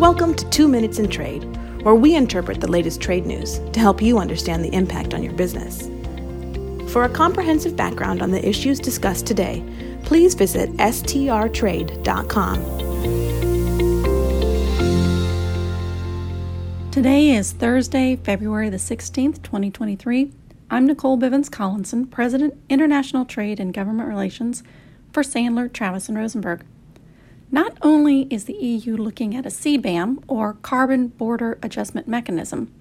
Welcome to Two Minutes in Trade, where we interpret the latest trade news to help you understand the impact on your business. For a comprehensive background on the issues discussed today, please visit strtrade.com. Today is Thursday, February the 16th, 2023. I'm Nicole Bivens Collinson, President, International Trade and Government Relations for Sandler, Travis, and Rosenberg. Not only is the EU looking at a CBAM, or Carbon Border Adjustment Mechanism,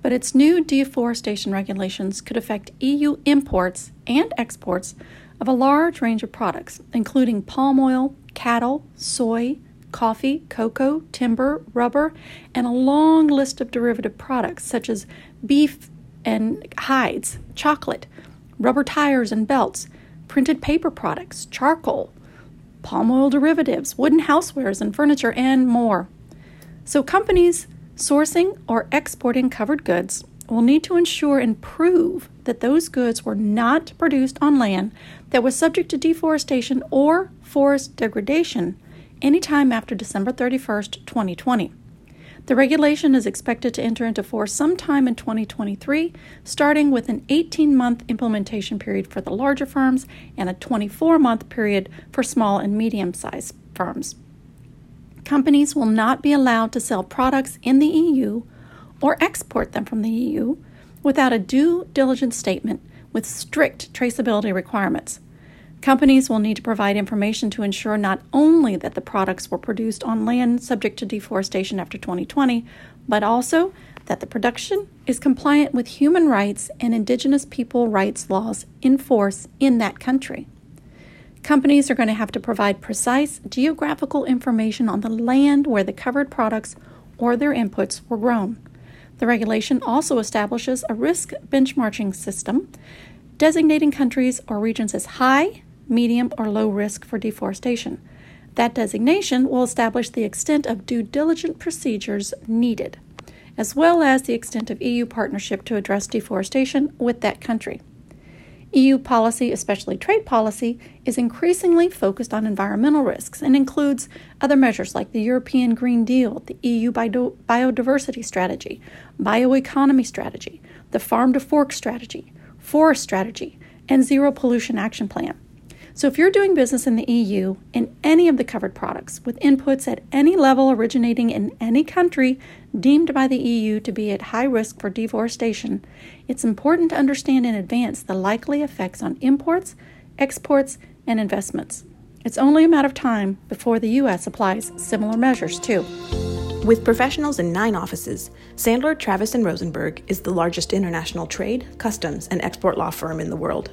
but its new deforestation regulations could affect EU imports and exports of a large range of products, including palm oil, cattle, soy, coffee, cocoa, timber, rubber, and a long list of derivative products such as beef and hides, chocolate, rubber tires and belts, printed paper products, charcoal, palm oil derivatives, wooden housewares and furniture, and more. So, companies sourcing or exporting covered goods will need to ensure and prove that those goods were not produced on land that was subject to deforestation or forest degradation anytime after December 31st, 2020. The regulation is expected to enter into force sometime in 2023, starting with an 18 month implementation period for the larger firms and a 24 month period for small and medium sized firms. Companies will not be allowed to sell products in the EU or export them from the EU without a due diligence statement with strict traceability requirements. Companies will need to provide information to ensure not only that the products were produced on land subject to deforestation after 2020, but also that the production is compliant with human rights and indigenous people rights laws in force in that country. Companies are going to have to provide precise geographical information on the land where the covered products or their inputs were grown. The regulation also establishes a risk benchmarking system designating countries or regions as high, medium, or low risk for deforestation. That designation will establish the extent of due diligence procedures needed, as well as the extent of EU partnership to address deforestation with that country. EU policy, especially trade policy, is increasingly focused on environmental risks and includes other measures like the European Green Deal, the EU Biodiversity Strategy, Bioeconomy Strategy, the Farm to Fork Strategy, Forest Strategy, and Zero Pollution Action Plan. So, if you're doing business in the EU in any of the covered products with inputs at any level originating in any country deemed by the EU to be at high risk for deforestation, it's important to understand in advance the likely effects on imports, exports, and investments. It's only a matter of time before the U.S. applies similar measures, too. With professionals in nine offices, Sandler, Travis, and Rosenberg is the largest international trade, customs, and export law firm in the world.